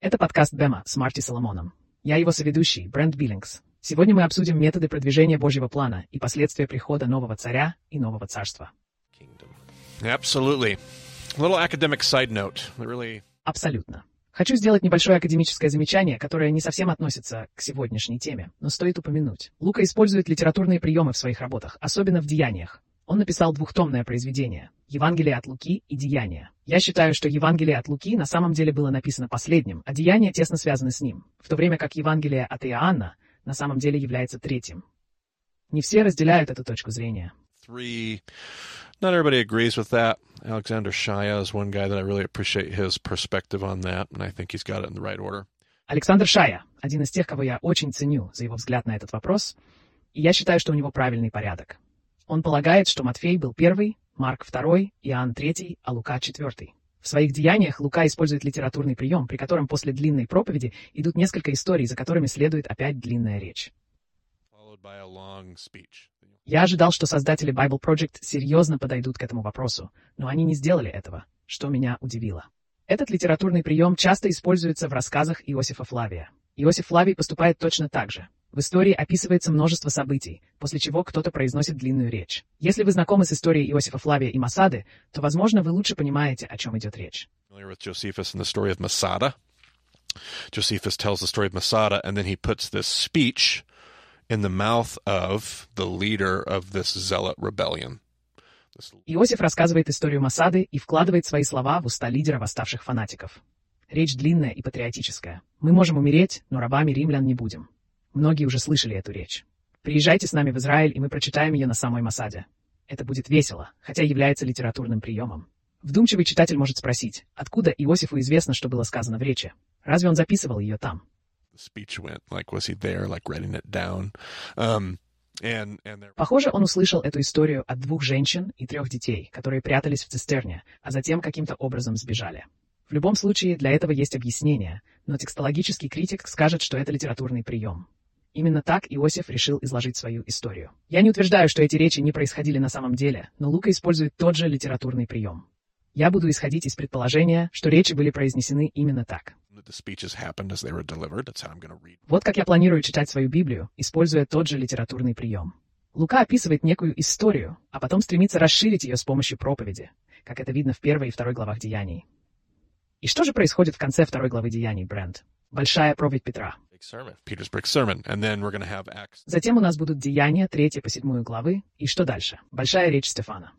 Это подкаст Бема с Марти Соломоном. Я его соведущий, Брент Биллингс. Сегодня мы обсудим методы продвижения Божьего плана и последствия прихода нового царя и нового царства. Абсолютно. Хочу сделать небольшое академическое замечание, которое не совсем относится к сегодняшней теме, но стоит упомянуть. Лука использует литературные приемы в своих работах, особенно в «Деяниях». Он написал двухтомное произведение «Евангелие от Луки» и «Деяния». Я считаю, что Евангелие от Луки на самом деле было написано последним, а «Деяния» тесно связаны с ним, в то время как Евангелие от Иоанна на самом деле является третьим. Не все разделяют эту точку зрения. three. Not everybody agrees with that. Alexander Shaya is one guy that I really appreciate his perspective on that, and I think he's got it in the right order. Александр Шая – один из тех, кого я очень ценю за его взгляд на этот вопрос, и я считаю, что у него правильный порядок. Он полагает, что Матфей был первый, Марк второй, Иоанн третий, а Лука четвертый. В своих деяниях Лука использует литературный прием, при котором после длинной проповеди идут несколько историй, за которыми следует опять длинная речь. Я ожидал, что создатели Bible Project серьезно подойдут к этому вопросу, но они не сделали этого, что меня удивило. Этот литературный прием часто используется в рассказах Иосифа Флавия. Иосиф Флавий поступает точно так же. В истории описывается множество событий, после чего кто-то произносит длинную речь. Если вы знакомы с историей Иосифа Флавия и Масады, то, возможно, вы лучше понимаете, о чем идет речь. Familiar with Josephus and the story of Masada? Josephus tells the story of Masada, and then he puts this speech in the mouth of the leader of this zealot rebellion. This Иосиф рассказывает историю Масады и вкладывает свои слова в уста лидера восставших фанатиков. Речь длинная и патриотическая. Мы можем умереть, но рабами римлян не будем. Многие уже слышали эту речь. Приезжайте с нами в Израиль, и мы прочитаем ее на самой Масаде. Это будет весело, хотя является литературным приемом. Вдумчивый читатель может спросить, откуда Иосифу известно, что было сказано в речи? Разве он записывал ее там? Um, Похоже, он услышал эту историю от двух женщин и трех детей, которые прятались в цистерне, а затем каким-то образом сбежали. В любом случае, для этого есть объяснение, но текстологический критик скажет, что это литературный прием. Именно так Иосиф решил изложить свою историю. Я не утверждаю, что эти речи не происходили на самом деле, но Лука использует тот же литературный прием. Я буду исходить из предположения, что речи были произнесены именно так. Вот как я планирую читать свою Библию, используя тот же литературный прием. Лука описывает некую историю, а потом стремится расширить ее с помощью проповеди, как это видно в первой и второй главах Деяний. И что же происходит в конце второй главы Деяний, Брент? Большая проповедь Петра. Затем у нас будут Деяния, 3 по 7 главы. И что дальше? Большая речь Стефана.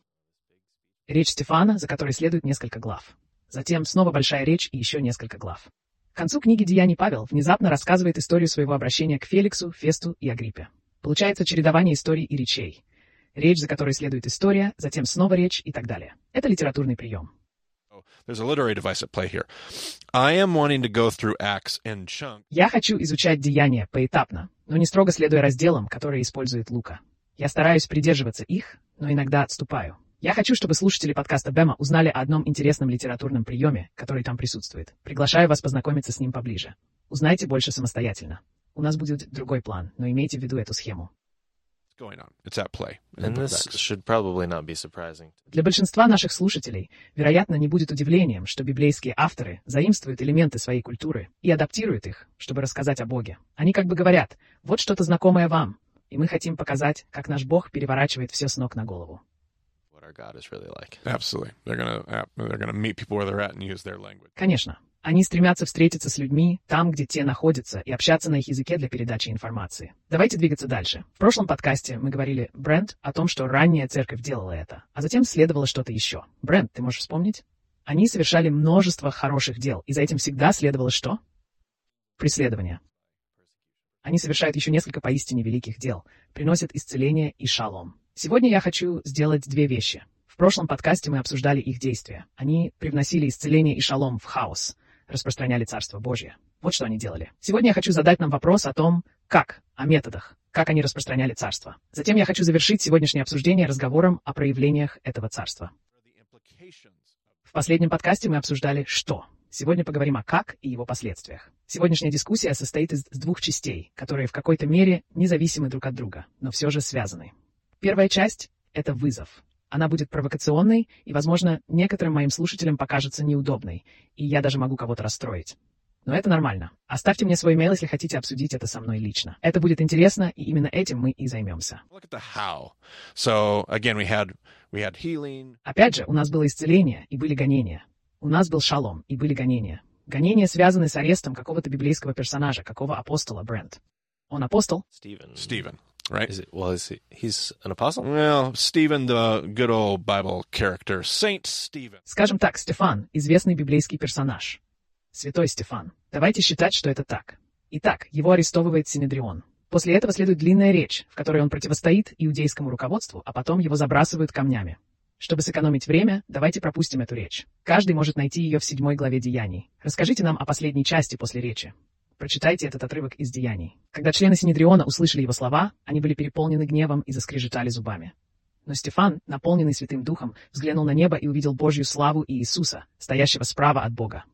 Речь Стефана, за которой следует несколько глав. Затем снова большая речь и еще несколько глав. К концу книги «Деяний» Павел внезапно рассказывает историю своего обращения к Феликсу, Фесту и Агриппе. Получается чередование историй и речей. Речь, за которой следует история, затем снова речь и так далее. Это литературный прием. There's a literary device at play here. I am wanting to go through Acts in chunks. Я хочу изучать деяния поэтапно, но не строго следуя разделам, которые использует Лука. Я стараюсь придерживаться их, но иногда отступаю. Я хочу, чтобы слушатели подкаста Бема узнали о одном интересном литературном приеме, который там присутствует. Приглашаю вас познакомиться с ним поближе. Узнайте больше самостоятельно. У нас будет другой план, но имейте в виду эту схему. Для большинства наших слушателей, вероятно, не будет удивлением, что библейские авторы заимствуют элементы своей культуры и адаптируют их, чтобы рассказать о Боге. Они как бы говорят, вот что-то знакомое вам, и мы хотим показать, как наш Бог переворачивает все с ног на голову. What our God is really like. Absolutely. They're going to they're going to meet people where they're at and use their language. Конечно, они стремятся встретиться с людьми там, где те находятся, и общаться на их языке для передачи информации. Давайте двигаться дальше. В прошлом подкасте мы говорили, Брент, о том, что ранняя церковь делала это, а затем следовало что-то еще. Брент, ты можешь вспомнить? Они совершали множество хороших дел, и за этим всегда следовало что? Преследование. Они совершают еще несколько поистине великих дел, приносят исцеление и шалом. Сегодня я хочу сделать две вещи. В прошлом подкасте мы обсуждали их действия. Они привносили исцеление и шалом в хаос, распространяли Царство Божье. Вот что они делали. Сегодня я хочу задать нам вопрос о том, как, о методах, как они распространяли Царство. Затем я хочу завершить сегодняшнее обсуждение разговором о проявлениях этого Царства. В последнем подкасте мы обсуждали «что». Сегодня поговорим о «как» и его последствиях. Сегодняшняя дискуссия состоит из двух частей, которые в какой-то мере независимы друг от друга, но все же связаны. Первая часть — это вызов. Она будет провокационной и, возможно, некоторым моим слушателям покажется неудобной, и я даже могу кого-то расстроить. Но это нормально. Оставьте мне свой имейл, если хотите обсудить это со мной лично. Это будет интересно, и именно этим мы и займемся. So again, we had we had. Опять же, у нас было исцеление и были гонения. У нас был шалом и были гонения. Гонения связаны с арестом какого-то библейского персонажа, какого апостола Брент. Он апостол? Stephen. Stephen, right? Is it? Well, is he? He's an apostle. Well, Stephen, the good old Bible character, Saint Stephen. Скажем так, Стефан – известный библейский персонаж. Святой Стефан. Давайте считать, что это так. Итак, его арестовывает Синедрион. После этого следует длинная речь, в которой он противостоит иудейскому руководству, а потом его забрасывают камнями. Чтобы сэкономить время, давайте пропустим эту речь. Каждый может найти ее в седьмой главе Деяний. Расскажите нам о последней части после речи. Прочитайте этот отрывок из Деяний. Когда члены Синедриона услышали его слова, они были переполнены гневом и заскрежетали зубами. Но Стефан, наполненный Святым Духом, взглянул на небо и увидел Божью славу и Иисуса, стоящего справа от Бога.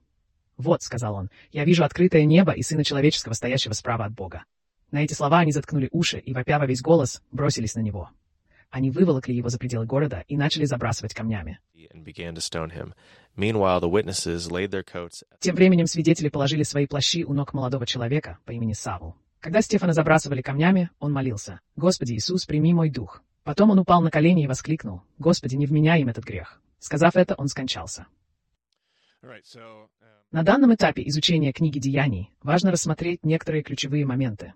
«Вот», — сказал он, — «я вижу открытое небо и Сына Человеческого, стоящего справа от Бога». На эти слова они заткнули уши и, вопя во весь голос, бросились на него. Они выволокли его за пределы города и начали забрасывать камнями. Тем временем свидетели положили свои плащи у ног молодого человека по имени Савл. Когда Стефана забрасывали камнями, он молился, «Господи Иисус, прими мой дух». Потом он упал на колени и воскликнул, «Господи, не вменяй им этот грех». Сказав это, он скончался. All right, so um, На данном этапе изучения книги Деяний важно рассмотреть некоторые ключевые моменты.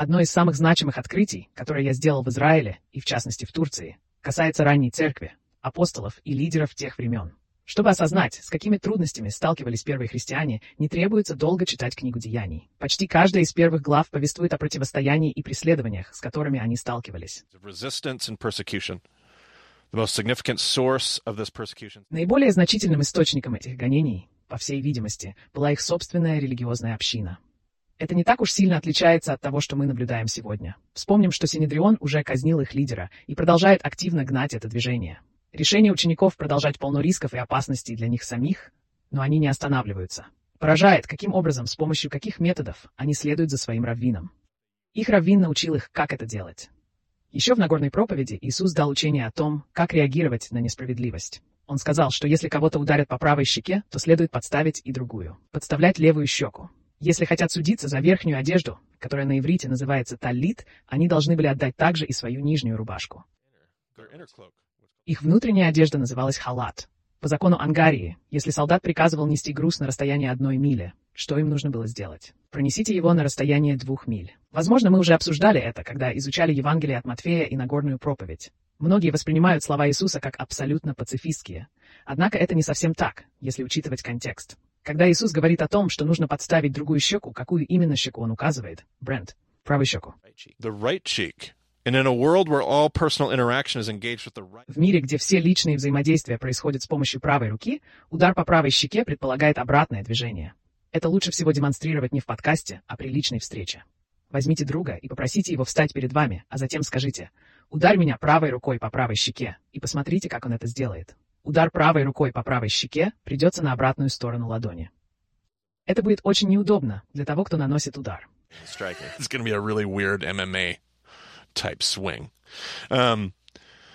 Одно из самых значимых открытий, которое я сделал в Израиле, и в частности в Турции, касается ранней церкви, апостолов и лидеров тех времен. Чтобы осознать, с какими трудностями сталкивались первые христиане, не требуется долго читать книгу Деяний. Почти каждая из первых глав повествует о противостоянии и преследованиях, с которыми они сталкивались. Наиболее значительным источником этих гонений, по всей видимости, была их собственная религиозная община. Это не так уж сильно отличается от того, что мы наблюдаем сегодня. Вспомним, что Синедрион уже казнил их лидера и продолжает активно гнать это движение. Решение учеников продолжать полно рисков и опасностей для них самих, но они не останавливаются. Поражает, каким образом, с помощью каких методов они следуют за своим раввином. Их раввин научил их, как это делать. Еще в Нагорной проповеди Иисус дал учение о том, как реагировать на несправедливость. Он сказал, что если кого-то ударят по правой щеке, то следует подставить и другую. Подставлять левую щеку. Если хотят судиться за верхнюю одежду, которая на иврите называется таллит, они должны были отдать также и свою нижнюю рубашку. Их внутренняя одежда называлась халат. По закону Ангарии, если солдат приказывал нести груз на расстоянии одной мили, что им нужно было сделать? Пронесите его на расстояние двух миль. Возможно, мы уже обсуждали это, когда изучали Евангелие от Матфея и Нагорную проповедь. Многие воспринимают слова Иисуса как абсолютно пацифистские. Однако это не совсем так, если учитывать контекст. Когда Иисус говорит о том, что нужно подставить другую щеку, какую именно щеку он указывает? Брент, правую щеку. Right cheek. The right cheek. And in a world where all personal interaction is engaged with the right, В мире, где все личные взаимодействия происходят с помощью правой руки, удар по правой щеке предполагает обратное движение. Это лучше всего демонстрировать не в подкасте, а при личной встрече. Возьмите друга и попросите его встать перед вами, а затем скажите «Ударь меня правой рукой по правой щеке» и посмотрите, как он это сделает. Удар правой рукой по правой щеке придется на обратную сторону ладони. Это будет очень неудобно для того, кто наносит удар. Striking. it's going to be a really weird MMA type swing. Um,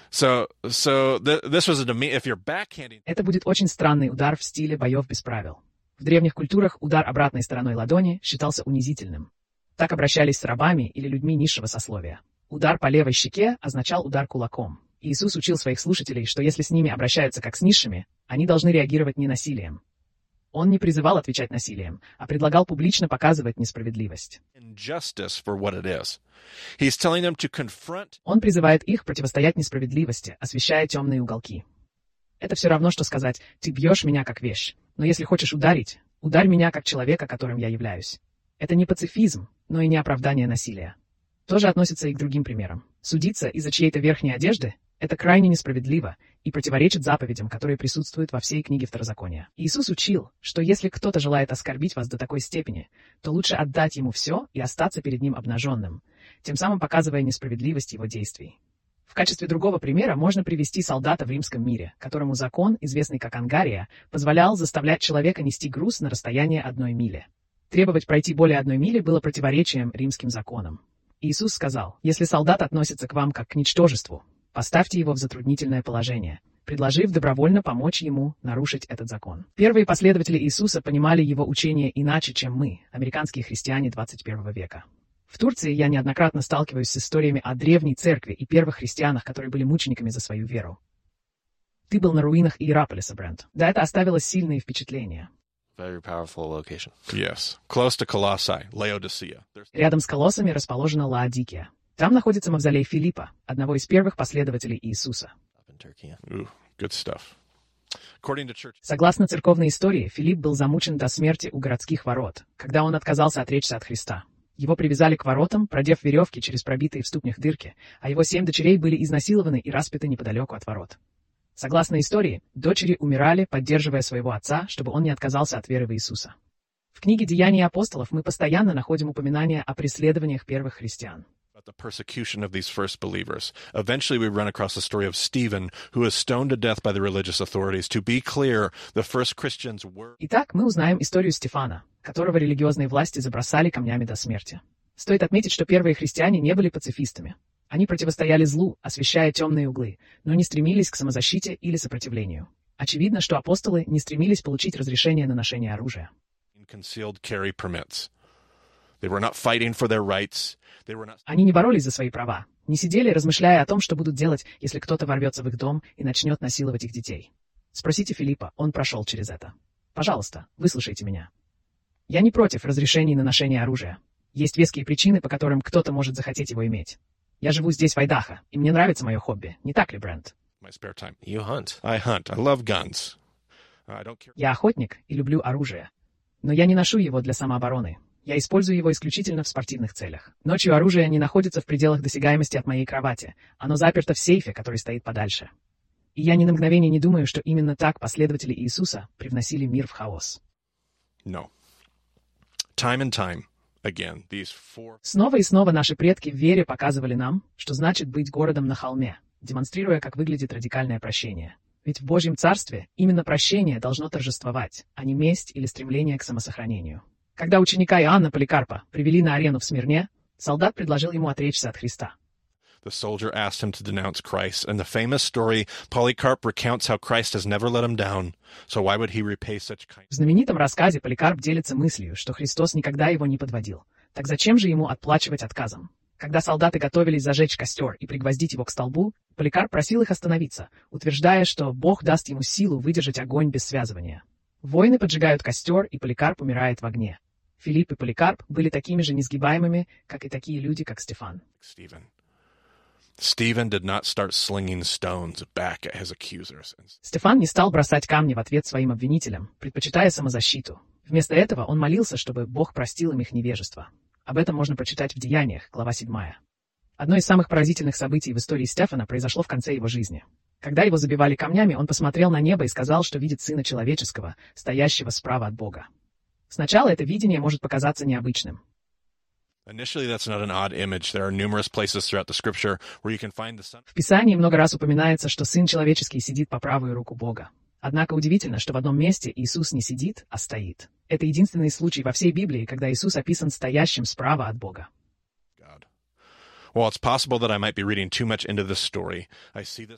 so, so th- this was a if you're backhanding, Это будет очень странный удар в стиле боев без правил. В древних культурах удар обратной стороной ладони считался унизительным. Так обращались с рабами или людьми низшего сословия. Удар по левой щеке означал удар кулаком. Иисус учил своих слушателей, что если с ними обращаются как с низшими, они должны реагировать не насилием. Он не призывал отвечать насилием, а предлагал публично показывать несправедливость. Он призывает их противостоять несправедливости, освещая темные уголки. Это все равно, что сказать «ты бьешь меня как вещь», но если хочешь ударить, ударь меня как человека, которым я являюсь. Это не пацифизм, но и не оправдание насилия. Тоже относится и к другим примерам. Судиться из-за чьей-то верхней одежды – это крайне несправедливо и противоречит заповедям, которые присутствуют во всей книге Второзакония. Иисус учил, что если кто-то желает оскорбить вас до такой степени, то лучше отдать ему все и остаться перед ним обнаженным, тем самым показывая несправедливость его действий. В качестве другого примера можно привести солдата в римском мире, которому закон, известный как ангария, позволял заставлять человека нести груз на расстояние одной мили. Требовать пройти более одной мили было противоречием римским законам. Иисус сказал, если солдат относится к вам как к ничтожеству, поставьте его в затруднительное положение. предложив добровольно помочь ему нарушить этот закон. Первые последователи Иисуса понимали его учение иначе, чем мы, американские христиане 21 века. В Турции я неоднократно сталкиваюсь с историями о древней церкви и первых христианах, которые были мучениками за свою веру. Ты был на руинах Иераполиса, Брент. Да, это оставило сильные впечатления. Very powerful location. Yes. Close to Colossae, Laodicea. Рядом с колоссами расположена Лаодикия. Там находится мавзолей Филиппа, одного из первых последователей Иисуса. Согласно церковной истории, Филипп был замучен до смерти у городских ворот, когда он отказался отречься от Христа. Его привязали к воротам, продев веревки через пробитые в ступнях дырки, а его семь дочерей были изнасилованы и распяты неподалеку от ворот. Согласно истории, дочери умирали, поддерживая своего отца, чтобы он не отказался от веры в Иисуса. В книге «Деяния апостолов» мы постоянно находим упоминания о преследованиях первых христиан. About the persecution of these first believers. Eventually, we run across the story of Stephen, who was stoned to death by the religious authorities. To be clear, the first Christians were. Итак, мы узнаем историю Стефана, которого религиозные власти забросали камнями до смерти. Стоит отметить, что первые христиане не были пацифистами. Они противостояли злу, освещая темные углы, но не стремились к самозащите или сопротивлению. Очевидно, что апостолы не стремились получить разрешение на ношение оружия. concealed carry permits. They were not fighting for their rights. Они не боролись за свои права, не сидели, размышляя о том, что будут делать, если кто-то ворвется в их дом и начнет насиловать их детей. Спросите Филиппа, он прошел через это. Пожалуйста, выслушайте меня. Я не против разрешений на ношение оружия. Есть веские причины, по которым кто-то может захотеть его иметь. Я живу здесь, в Айдахо, и мне нравится мое хобби. Не так ли, Брент? Я охотник и люблю оружие. Но я не ношу его для самообороны. Я использую его исключительно в спортивных целях. Ночью оружие не находится в пределах досягаемости от моей кровати. Оно заперто в сейфе, который стоит подальше. И я ни на мгновение не думаю, что именно так последователи Иисуса привносили мир в хаос. No. Time and time again, these four. Снова и снова наши предки в вере показывали нам, что значит быть городом на холме, демонстрируя, как выглядит радикальное прощение. Ведь в Божьем Царстве именно прощение должно торжествовать, а не месть или стремление к самосохранению. Когда ученика Иоанна Поликарпа привели на арену в Смирне, солдат предложил ему отречься от Христа. The soldier asked him to denounce Christ, and the famous story Polycarp recounts how Christ has never let him down. So why would he repay such kindness? В знаменитом рассказе Поликарп делится мыслью, что Христос никогда его не подводил. Так зачем же ему отплачивать отказом? Когда солдаты готовились зажечь костер и пригвоздить его к столбу, Поликарп просил их остановиться, утверждая, что Бог даст ему силу выдержать огонь без связывания. Воины поджигают костер, и Поликарп умирает в огне. Филипп и Поликарп были такими же несгибаемыми, как и такие люди, как Стефан. Stephen. Stephen did not start slinging stones back at his accusers. Стефан не стал бросать камни в ответ своим обвинителям, предпочитая самозащиту. Вместо этого он молился, чтобы Бог простил им их невежество. Об этом можно прочитать в Деяниях, глава 7. Одно из самых поразительных событий в истории Стефана произошло в конце его жизни. Когда его забивали камнями, он посмотрел на небо и сказал, что видит Сына Человеческого, стоящего справа от Бога. Сначала это видение может показаться необычным. В Писании много раз упоминается, что Сын Человеческий сидит по правую руку Бога. Однако удивительно, что в одном месте Иисус не сидит, а стоит. Это единственный случай во всей Библии, когда Иисус описан стоящим справа от Бога.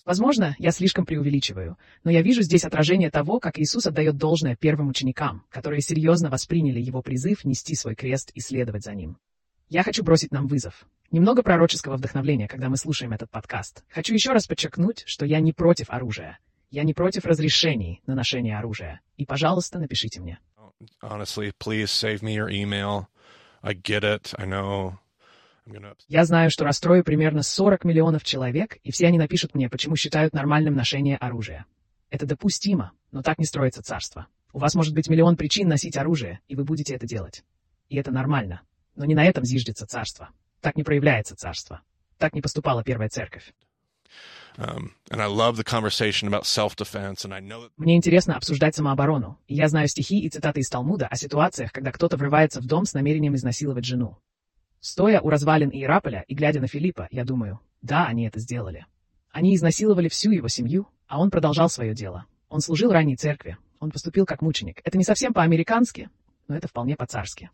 Возможно, я слишком преувеличиваю, но я вижу здесь отражение того, как Иисус отдает должное первым ученикам, которые серьезно восприняли его призыв нести свой крест и следовать за ним. Я хочу бросить нам вызов. Немного пророческого вдохновления, когда мы слушаем этот подкаст. Хочу еще раз подчеркнуть, что я не против оружия. Я не против разрешений на ношение оружия. И, пожалуйста, напишите мне. Honestly, please save me your email. I get it. I know. Я знаю, что расстрою примерно 40 миллионов человек, и все они напишут мне, почему считают нормальным ношение оружия. Это допустимо, но так не строится царство. У вас может быть миллион причин носить оружие, и вы будете это делать. И это нормально. Но не на этом зиждется царство. Так не проявляется царство. Так не поступала первая церковь. That Мне интересно обсуждать самооборону, и я знаю стихи и цитаты из Талмуда о ситуациях, когда кто-то врывается в дом с намерением изнасиловать жену. Стоя у развалин Иераполя и глядя на Филиппа, я думаю, да, они это сделали. Они изнасиловали всю его семью, а он продолжал свое дело. Он служил ранней церкви, он поступил как мученик. Это не совсем по-американски, но это вполне по-царски.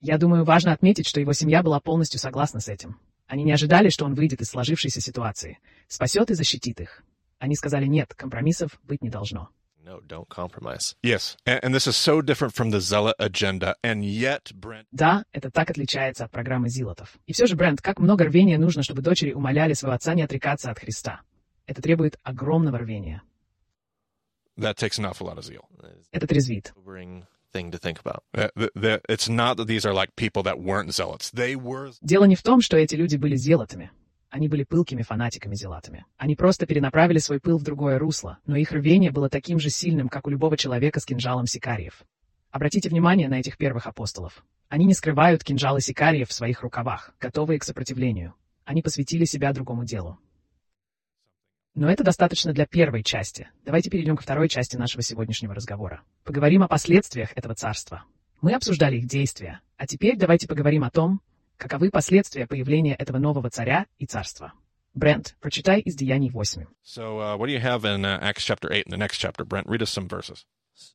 Я думаю, важно отметить, что его семья была полностью согласна с этим. Они не ожидали, что он выйдет из сложившейся ситуации, спасет и защитит их. Они сказали «нет, компромиссов быть не должно». No, don't compromise. Yes, and, and this is so different from the zealot agenda, and yet Brent Да, это так отличается от программы Зилотов. И все же, Брент, как много рвения нужно, чтобы дочери умоляли своего отца не отрекаться от Христа. Это требует огромного рвения. that takes an awful lot of zeal. Это трезвит. Sobering thing to think about. Uh, the, the, it's not that these are like people that weren't zealots; they were. Дело не в том, что эти люди были зелотами. Они были пылкими фанатиками-зелатами. Они просто перенаправили свой пыл в другое русло, но их рвение было таким же сильным, как у любого человека с кинжалом сикариев. Обратите внимание на этих первых апостолов. Они не скрывают кинжалы сикариев в своих рукавах, готовые к сопротивлению. Они посвятили себя другому делу. Но это достаточно для первой части. Давайте перейдем ко второй части нашего сегодняшнего разговора. Поговорим о последствиях этого царства. Мы обсуждали их действия, а теперь давайте поговорим о том, каковы последствия появления этого нового царя и царства. Брент, прочитай из Деяний 8. So, uh, what do you have in uh, Acts chapter eight? In the next chapter, Brent, read us some verses.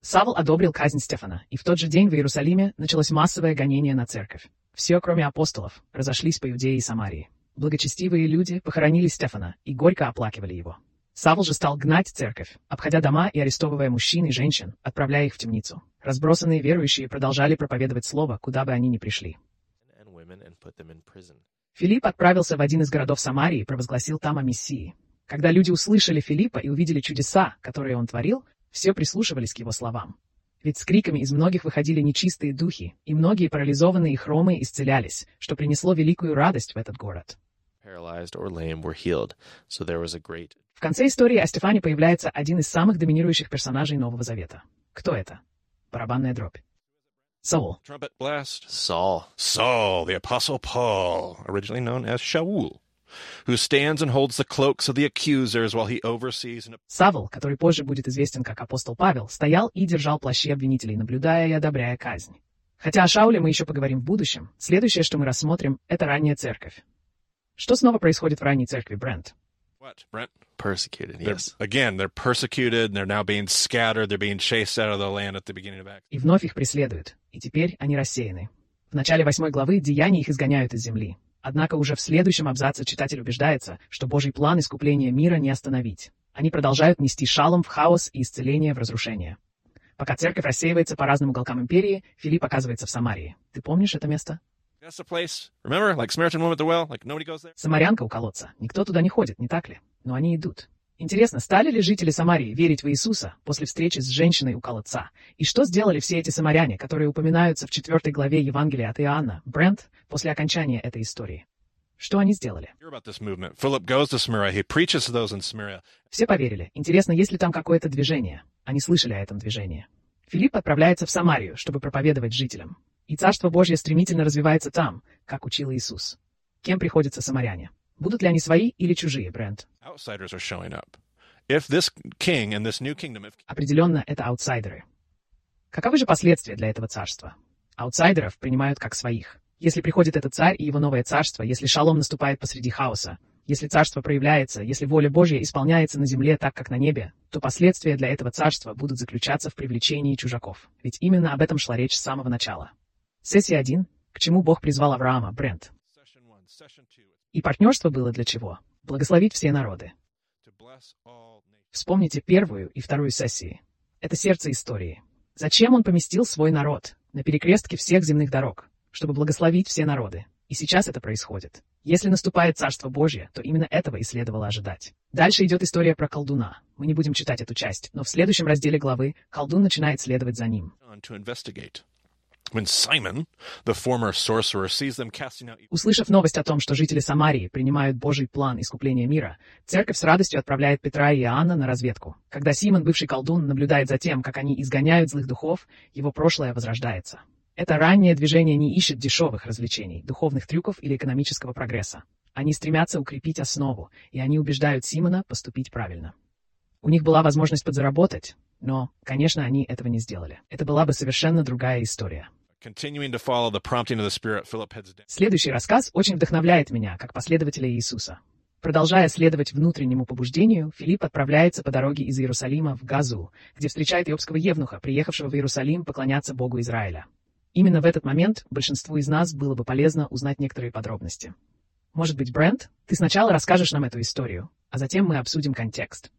Савл одобрил казнь Стефана, и в тот же день в Иерусалиме началось массовое гонение на церковь. Все, кроме апостолов, разошлись по Иудее и Самарии. Благочестивые люди похоронили Стефана и горько оплакивали его. Савл же стал гнать церковь, обходя дома и арестовывая мужчин и женщин, отправляя их в темницу. Разбросанные верующие продолжали проповедовать слово, куда бы они ни пришли. Филипп отправился в один из городов Самарии и провозгласил там о Мессии. Когда люди услышали Филиппа и увидели чудеса, которые он творил, все прислушивались к его словам. Ведь с криками из многих выходили нечистые духи, и многие парализованные и хромые исцелялись, что принесло великую радость в этот город. В конце истории о Стефане появляется один из самых доминирующих персонажей Нового Завета. Кто это? Барабанная дробь. Саул. Trumpet blast. Saul. Saul, the Apostle Paul, originally known as Shaul, who stands and holds the cloaks of the accusers while he oversees and Савл, который позже будет известен как апостол Павел, стоял и держал плащи обвинителей, наблюдая и одобряя казнь. Хотя о Шауле мы еще поговорим в будущем, следующее, что мы рассмотрим, это ранняя церковь. Что снова происходит в ранней церкви, Брент? what, Brent? Persecuted. They're, Yes. Again, they're persecuted. They're now being scattered. They're being chased out of the land at the beginning of Acts. И вновь их преследуют, и теперь они рассеяны. В начале восьмой главы деяния их изгоняют из земли. Однако уже в следующем абзаце читатель убеждается, что Божий план искупления мира не остановить. Они продолжают нести шалом в хаос и исцеление в разрушение. Пока церковь рассеивается по разным уголкам империи, Филипп оказывается в Самарии. Ты помнишь это место? Самарянка у колодца. Никто туда не ходит, не так ли? Но они идут. Интересно, стали ли жители Самарии верить в Иисуса после встречи с женщиной у колодца? И что сделали все эти самаряне, которые упоминаются в четвертой главе Евангелия от Иоанна, Брент, после окончания этой истории? Что они сделали? Все поверили. Интересно, есть ли там какое-то движение? Они слышали о этом движении. Филипп отправляется в Самарию, чтобы проповедовать жителям. И Царство Божье стремительно развивается там, как учил Иисус. Кем приходятся самаряне? Будут ли они свои или чужие, Брент? Определенно, это аутсайдеры. Каковы же последствия для этого царства? Аутсайдеров принимают как своих. Если приходит этот царь и его новое царство, если шалом наступает посреди хаоса, если царство проявляется, если воля Божья исполняется на земле так, как на небе, то последствия для этого царства будут заключаться в привлечении чужаков. Ведь именно об этом шла речь с самого начала. Сессия 1. К чему Бог призвал Авраама, Брент? И партнерство было для чего? Благословить все народы. Вспомните первую и вторую сессии. Это сердце истории. Зачем он поместил свой народ на перекрестке всех земных дорог? Чтобы благословить все народы. И сейчас это происходит. Если наступает Царство Божье, то именно этого и следовало ожидать. Дальше идет история про колдуна. Мы не будем читать эту часть, но в следующем разделе главы колдун начинает следовать за ним. Услышав новость о том, что жители Самарии принимают Божий план искупления мира, церковь с радостью отправляет Петра и Иоанна на разведку. Когда Симон, бывший колдун, наблюдает за тем, как они изгоняют злых духов, его прошлое возрождается. Это раннее движение не ищет дешевых развлечений, духовных трюков или экономического прогресса. Они стремятся укрепить основу, и они убеждают Симона поступить правильно. У них была возможность подзаработать, но, конечно, они этого не сделали. Это была бы совершенно другая история. Continuing to follow the prompting of the Spirit, Philip heads down. Следующий рассказ очень вдохновляет меня, как последователя Иисуса. Продолжая следовать внутреннему побуждению, Филипп отправляется по дороге из Иерусалима в Газу, где встречает иобского евнуха, приехавшего в Иерусалим поклоняться Богу Израиля. Именно в этот момент большинству из нас было бы полезно узнать некоторые подробности. Может быть, Брент, ты сначала расскажешь нам эту историю, а затем мы обсудим контекст.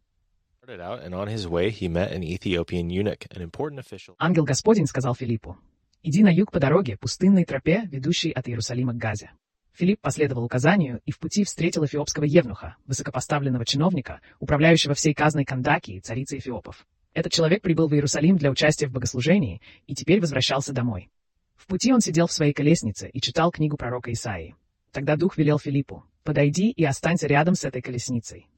Ангел Господень сказал Филиппу, «Иди на юг по дороге, пустынной тропе, ведущей от Иерусалима к Газе». Филипп последовал указанию и в пути встретил эфиопского евнуха, высокопоставленного чиновника, управляющего всей казной Кандаки и царицы эфиопов. Этот человек прибыл в Иерусалим для участия в богослужении и теперь возвращался домой. В пути он сидел в своей колеснице и читал книгу пророка Исаии. Тогда дух велел Филиппу, «Подойди и останься рядом с этой колесницей».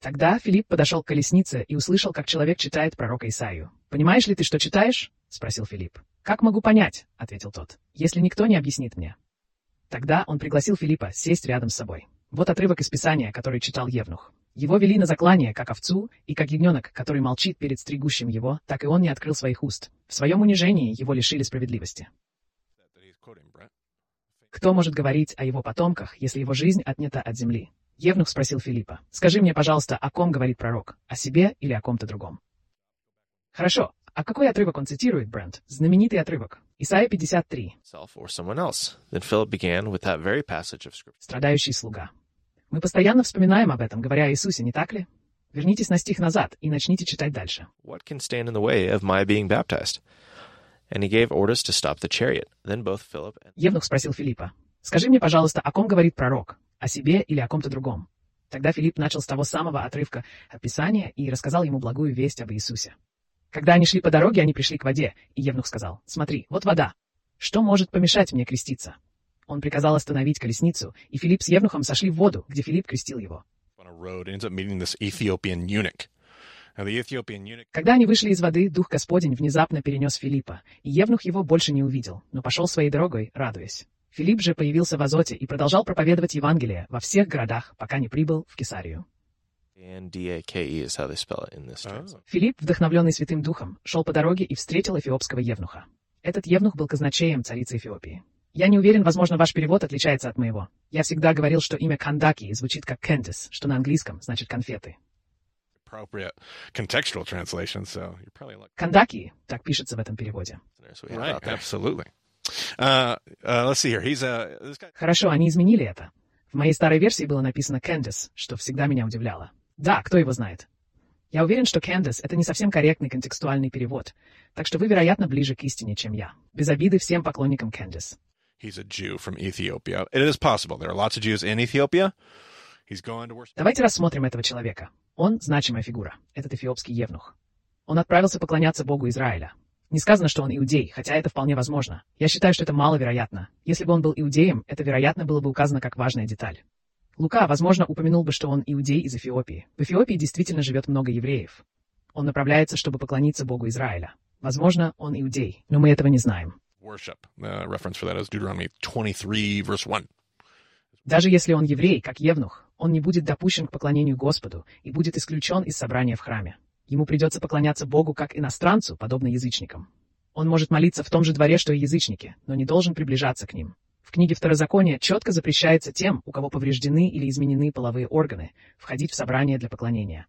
Тогда Филипп подошел к колеснице и услышал, как человек читает пророка Исаию. «Понимаешь ли ты, что читаешь?» — спросил Филипп. «Как могу понять?» — ответил тот. «Если никто не объяснит мне». Тогда он пригласил Филиппа сесть рядом с собой. Вот отрывок из Писания, который читал Евнух. Его вели на заклание, как овцу, и как ягненок, который молчит перед стригущим его, так и он не открыл своих уст. В своем унижении его лишили справедливости. Кто может говорить о его потомках, если его жизнь отнята от земли? Евнух спросил Филиппа, «Скажи мне, пожалуйста, о ком говорит пророк? О себе или о ком-то другом?» Хорошо. А какой отрывок он цитирует, Брент? Знаменитый отрывок. Исайя 53. self or someone else. Then Philip began with that very passage of scripture. Страдающий слуга. Мы постоянно вспоминаем об этом, говоря о Иисусе, не так ли? Вернитесь на стих назад и начните читать дальше. What can stand in the way of my being baptized? And he gave orders to stop the chariot. Then both Philip and Евнух спросил Филиппа, «Скажи мне, пожалуйста, о ком говорит пророк? О себе или о ком-то другом?» Тогда Филипп начал с того самого отрывка Писания и рассказал ему благую весть об Иисусе. Когда они шли по дороге, они пришли к воде, и Евнух сказал, «Смотри, вот вода. Что может помешать мне креститься?» Он приказал остановить колесницу, и Филипп с Евнухом сошли в воду, где Филипп крестил его. Когда они вышли из воды, Дух Господень внезапно перенес Филиппа, и Евнух его больше не увидел, но пошел своей дорогой, радуясь. Филипп же появился в Азоте и продолжал проповедовать Евангелие во всех городах, пока не прибыл в Кесарию. Oh. translation. Филипп, вдохновленный Святым Духом, шел по дороге и встретил эфиопского евнуха. Этот евнух был казначеем царицы Эфиопии. Я не уверен, возможно, ваш перевод отличается от моего. Я всегда говорил, что имя Кандаки звучит как Кендис, что на английском значит конфеты. Кандаки, так пишется в этом переводе. Right, there. absolutely. Uh. Хорошо, они изменили это. В моей старой версии было написано Кендис, что всегда меня удивляло. Да, кто его знает? Я уверен, что Кендис — это не совсем корректный контекстуальный перевод, так что вы, вероятно, ближе к истине, чем я. Без обиды всем поклонникам worship. Давайте рассмотрим этого человека. Он значимая фигура, этот эфиопский евнух. Он отправился поклоняться Богу Израиля. Не сказано, что он иудей, хотя это вполне возможно. Я считаю, что это маловероятно. Если бы он был иудеем, это, вероятно, было бы указано как важная деталь. Лука, возможно, упомянул бы, что он иудей из Эфиопии. В Эфиопии действительно живет много евреев. Он направляется, чтобы поклониться Богу Израиля. Возможно, он иудей, но мы этого не знаем. Uh, reference for that is Deuteronomy 23, verse 1. Даже если он еврей, как евнух, он не будет допущен к поклонению Господу и будет исключен из собрания в храме. Ему придется поклоняться Богу как иностранцу, подобно язычникам. Он может молиться в том же дворе, что и язычники, но не должен приближаться к ним. В книге Второзакония четко запрещается тем, у кого повреждены или изменены половые органы, входить в собрание для поклонения.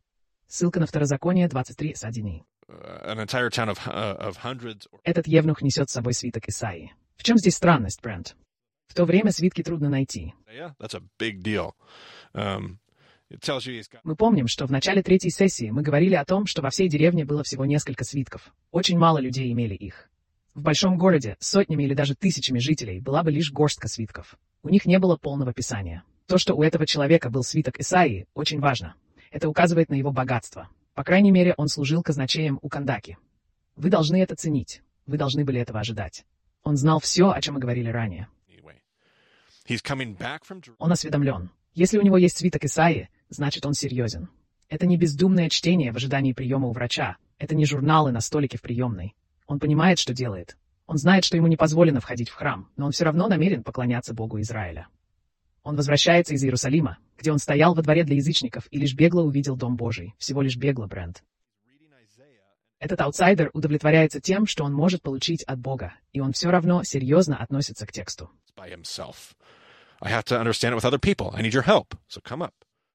Ссылка на Второзаконие 23 с 1. Uh, an entire town of uh. Этот евнух несет с собой свиток Исаии. В чем здесь странность, Брент? В то время свитки трудно найти. Yeah, that's a big deal. Um, Мы помним, что в начале третьей сессии мы говорили о том, что во всей деревне было всего несколько свитков. Очень мало людей имели их. В большом городе сотнями или даже тысячами жителей была бы лишь горстка свитков. У них не было полного писания. То, что у этого человека был свиток Исаии, очень важно. Это указывает на его богатство. По крайней мере, он служил казначеем у Кандаки. Вы должны это ценить. Вы должны были этого ожидать. Он знал все, о чем мы говорили ранее. Он осведомлен. Если у него есть свиток Исаии, значит он серьезен. Это не бездумное чтение в ожидании приема у врача. Это не журналы на столике в приемной. Он понимает, что делает. Он знает, что ему не позволено входить в храм, но он все равно намерен поклоняться Богу Израиля. Он возвращается из Иерусалима, где он стоял во дворе для язычников и лишь бегло увидел Дом Божий. Всего лишь бегло, Брент. Этот аутсайдер удовлетворяется тем, что он может получить от Бога, и он все равно серьезно относится к тексту.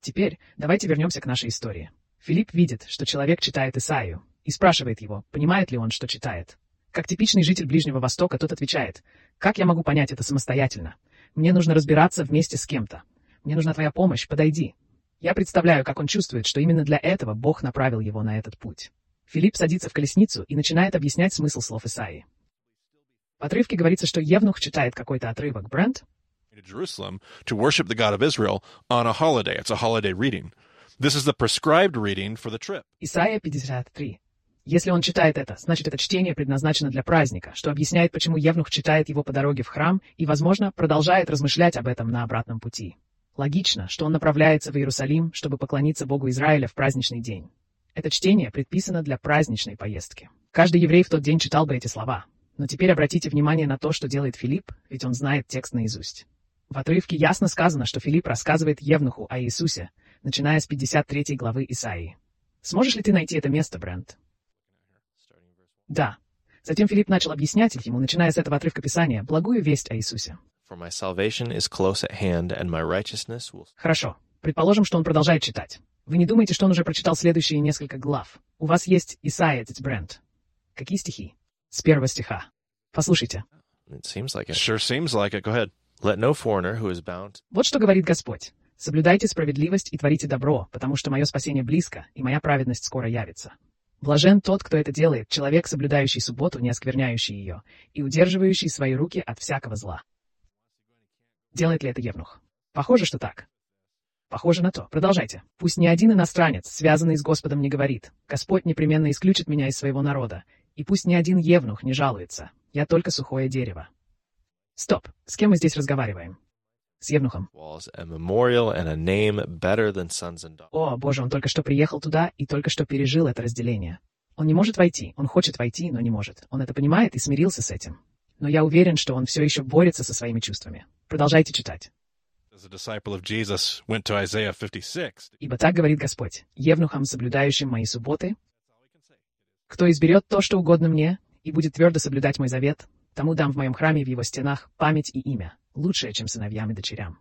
Теперь давайте вернемся к нашей истории. Филипп видит, что человек читает Исаию, и спрашивает его, понимает ли он, что читает. Как типичный житель Ближнего Востока, тот отвечает, «Как я могу понять это самостоятельно? Мне нужно разбираться вместе с кем-то. Мне нужна твоя помощь, подойди». Я представляю, как он чувствует, что именно для этого Бог направил его на этот путь. Филипп садится в колесницу и начинает объяснять смысл слов Исаии. В отрывке говорится, что Евнух читает какой-то отрывок. Брент? Jerusalem to worship the God of Israel on a holiday. It's a holiday reading. This is the prescribed reading for the trip. Исайя 53. Если он читает это, значит это чтение предназначено для праздника, что объясняет, почему Евнух читает его по дороге в храм и, возможно, продолжает размышлять об этом на обратном пути. Логично, что он направляется в Иерусалим, чтобы поклониться Богу Израиля в праздничный день. Это чтение предписано для праздничной поездки. Каждый еврей в тот день читал бы эти слова. Но теперь обратите внимание на то, что делает Филипп, ведь он знает текст наизусть. В отрывке ясно сказано, что Филипп рассказывает Евнуху о Иисусе, начиная с 53 главы Исаии. Сможешь ли ты найти это место, Брент? Да. Затем Филипп начал объяснять ему, начиная с этого отрывка Писания, благую весть о Иисусе. Хорошо. Предположим, что он продолжает читать. Вы не думаете, что он уже прочитал следующие несколько глав? У вас есть Исаия, Брент. Какие стихи? С первого стиха. Послушайте. It seems like it. Sure seems like it. Go ahead. Вот что говорит Господь. «Соблюдайте справедливость и творите добро, потому что мое спасение близко, и моя праведность скоро явится. Блажен тот, кто это делает, человек, соблюдающий субботу, не оскверняющий ее, и удерживающий свои руки от всякого зла». Делает ли это Евнух? Похоже, что так. Похоже на то. Продолжайте. Пусть ни один иностранец, связанный с Господом, не говорит. Господь непременно исключит меня из своего народа. И пусть ни один Евнух не жалуется. Я только сухое дерево. Стоп. С кем мы здесь разговариваем? С Евнухом. О, боже, он только что приехал туда и только что пережил это разделение. Он не может войти. Он хочет войти, но не может. Он это понимает и смирился с этим. Но я уверен, что он все еще борется со своими чувствами. Продолжайте читать. As a disciple of Jesus went to Isaiah 56. Ибо так говорит Господь, евнухам, соблюдающим мои субботы, кто изберет то, что угодно мне, и будет твердо соблюдать мой завет, тому дам в моем храме в его стенах память и имя, лучшее, чем сыновьям и дочерям.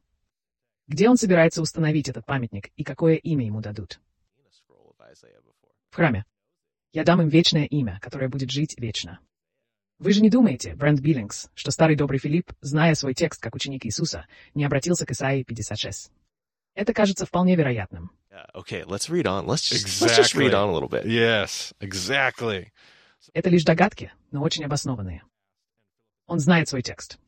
Где он собирается установить этот памятник и какое имя ему дадут? В храме. Я дам им вечное имя, которое будет жить вечно. Вы же не думаете, Брент Биллингс, что старый добрый Филипп, зная свой текст как ученик Иисуса, не обратился к Исаии 56? Это кажется вполне вероятным. Yeah, okay, let's read on. Let's just, let's just read Exactly. on a little bit. Yes, exactly. Это лишь догадки, но очень обоснованные. Он знает свой текст.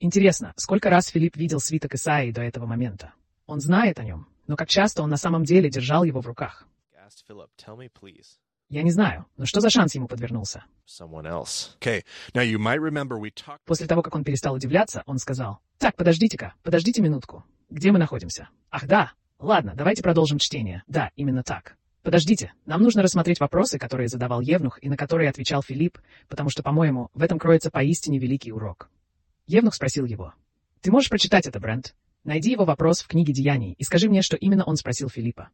Интересно, сколько раз Филипп видел свиток Исаии до этого момента? Он знает о нем, но как часто он на самом деле держал его в руках? Asked Philip, "Tell me, please, Я не знаю, но что за шанс ему подвернулся? someone else." Okay, now you might remember we После того, как он перестал удивляться, он сказал, «Так, подождите-ка, подождите минутку. Где мы находимся? Ах, да. Ладно, давайте продолжим чтение. Да, именно так. Подождите, нам нужно рассмотреть вопросы, которые задавал Евнух и на которые отвечал Филипп, потому что, по-моему, в этом кроется поистине великий урок. Евнух спросил его, «Ты можешь прочитать это, Брент? Найди его вопрос в книге Деяний и скажи мне, что именно он спросил Филиппа».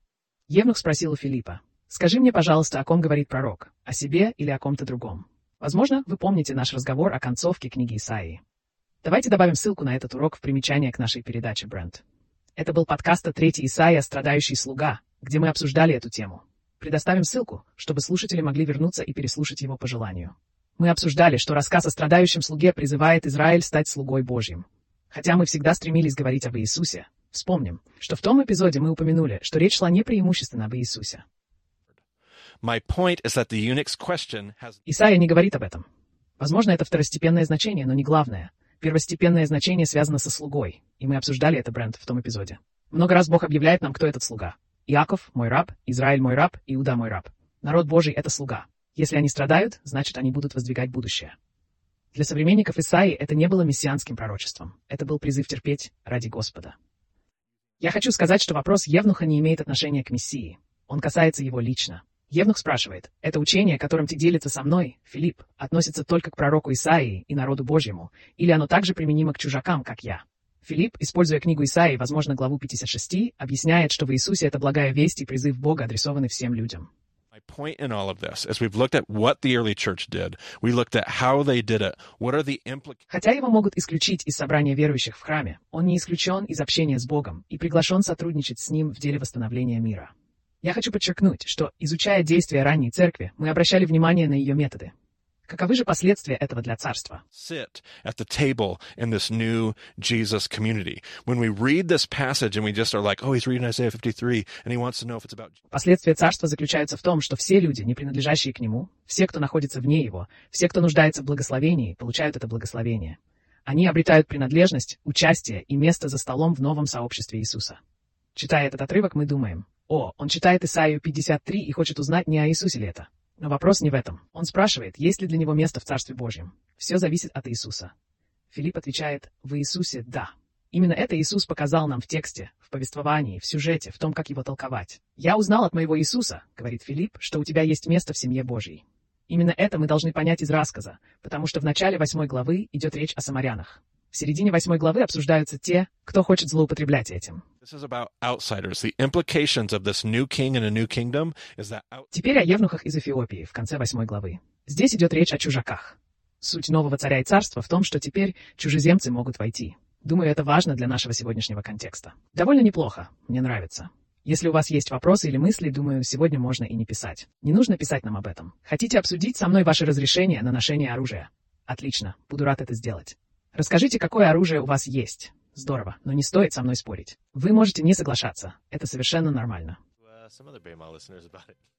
Евнух спросил у Филиппа, «Скажи мне, пожалуйста, о ком говорит пророк, о себе или о ком-то другом? Возможно, вы помните наш разговор о концовке книги Исаии. Давайте добавим ссылку на этот урок в примечание к нашей передаче, Брент. Это был подкаст о третьей Исаия «Страдающий слуга», где мы обсуждали эту тему. Предоставим ссылку, чтобы слушатели могли вернуться и переслушать его по желанию. Мы обсуждали, что рассказ о страдающем слуге призывает Израиль стать слугой Божьим. Хотя мы всегда стремились говорить об Иисусе, вспомним, что в том эпизоде мы упомянули, что речь шла не преимущественно об Иисусе. Has Исаия не говорит об этом. Возможно, это второстепенное значение, но не главное. Первостепенное значение связано со слугой, и мы обсуждали это, Брент, в том эпизоде. Много раз Бог объявляет нам, кто этот слуга. Иаков – мой раб, Израиль – мой раб, Иуда – мой раб. Народ Божий – это слуга. Если они страдают, значит, они будут воздвигать будущее. Для современников Исаии это не было мессианским пророчеством. Это был призыв терпеть ради Господа. Я хочу сказать, что вопрос Евнуха не имеет отношения к Мессии. Он касается его лично. Евнух спрашивает, это учение, которым ты делится со мной, Филипп, относится только к пророку Исаии и народу Божьему, или оно также применимо к чужакам, как я? Филипп, используя книгу Исаии, возможно, главу 56, объясняет, что в Иисусе это благая весть и призыв Бога адресованы всем людям. Хотя его могут исключить из собрания верующих в храме, он не исключен из общения с Богом и приглашен сотрудничать с ним в деле восстановления мира. Я хочу подчеркнуть, что, изучая действия ранней церкви, мы обращали внимание на ее методы. Каковы же последствия этого для царства? Sit at the table in this new Jesus community. When we read this passage and we just are like, oh, he's reading Isaiah 53 and he wants to know if it's about Последствия царства заключаются в том, что все люди, не принадлежащие к нему, все, кто находится вне его, все, кто нуждается в благословении, получают это благословение. Они обретают принадлежность, участие и место за столом в новом сообществе Иисуса. Читая этот отрывок, мы думаем, о, он читает Исаию 53 и хочет узнать, не о Иисусе ли это. Но вопрос не в этом. Он спрашивает, есть ли для него место в Царстве Божьем. Все зависит от Иисуса. Филипп отвечает, в Иисусе – да. Именно это Иисус показал нам в тексте, в повествовании, в сюжете, в том, как его толковать. «Я узнал от моего Иисуса», — говорит Филипп, — «что у тебя есть место в семье Божьей». Именно это мы должны понять из рассказа, потому что в начале восьмой главы идет речь о самарянах. В середине восьмой главы обсуждаются те, кто хочет злоупотреблять этим. Теперь о евнухах из Эфиопии в конце восьмой главы. Здесь идет речь о чужаках. Суть нового царя и царства в том, что теперь чужеземцы могут войти. Думаю, это важно для нашего сегодняшнего контекста. Довольно неплохо, мне нравится. Если у вас есть вопросы или мысли, думаю, сегодня можно и не писать. Не нужно писать нам об этом. Хотите обсудить со мной ваше разрешение на ношение оружия? Отлично, буду рад это сделать. Расскажите, какое оружие у вас есть. Здорово, но не стоит со мной спорить. Вы можете не соглашаться. Это совершенно нормально.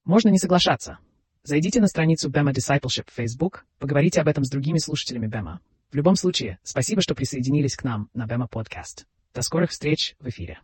Можно не соглашаться. Зайдите на страницу Bema Discipleship в Facebook, поговорите об этом с другими слушателями Бема. В любом случае, спасибо, что присоединились к нам на Бема Podcast. До скорых встреч в эфире.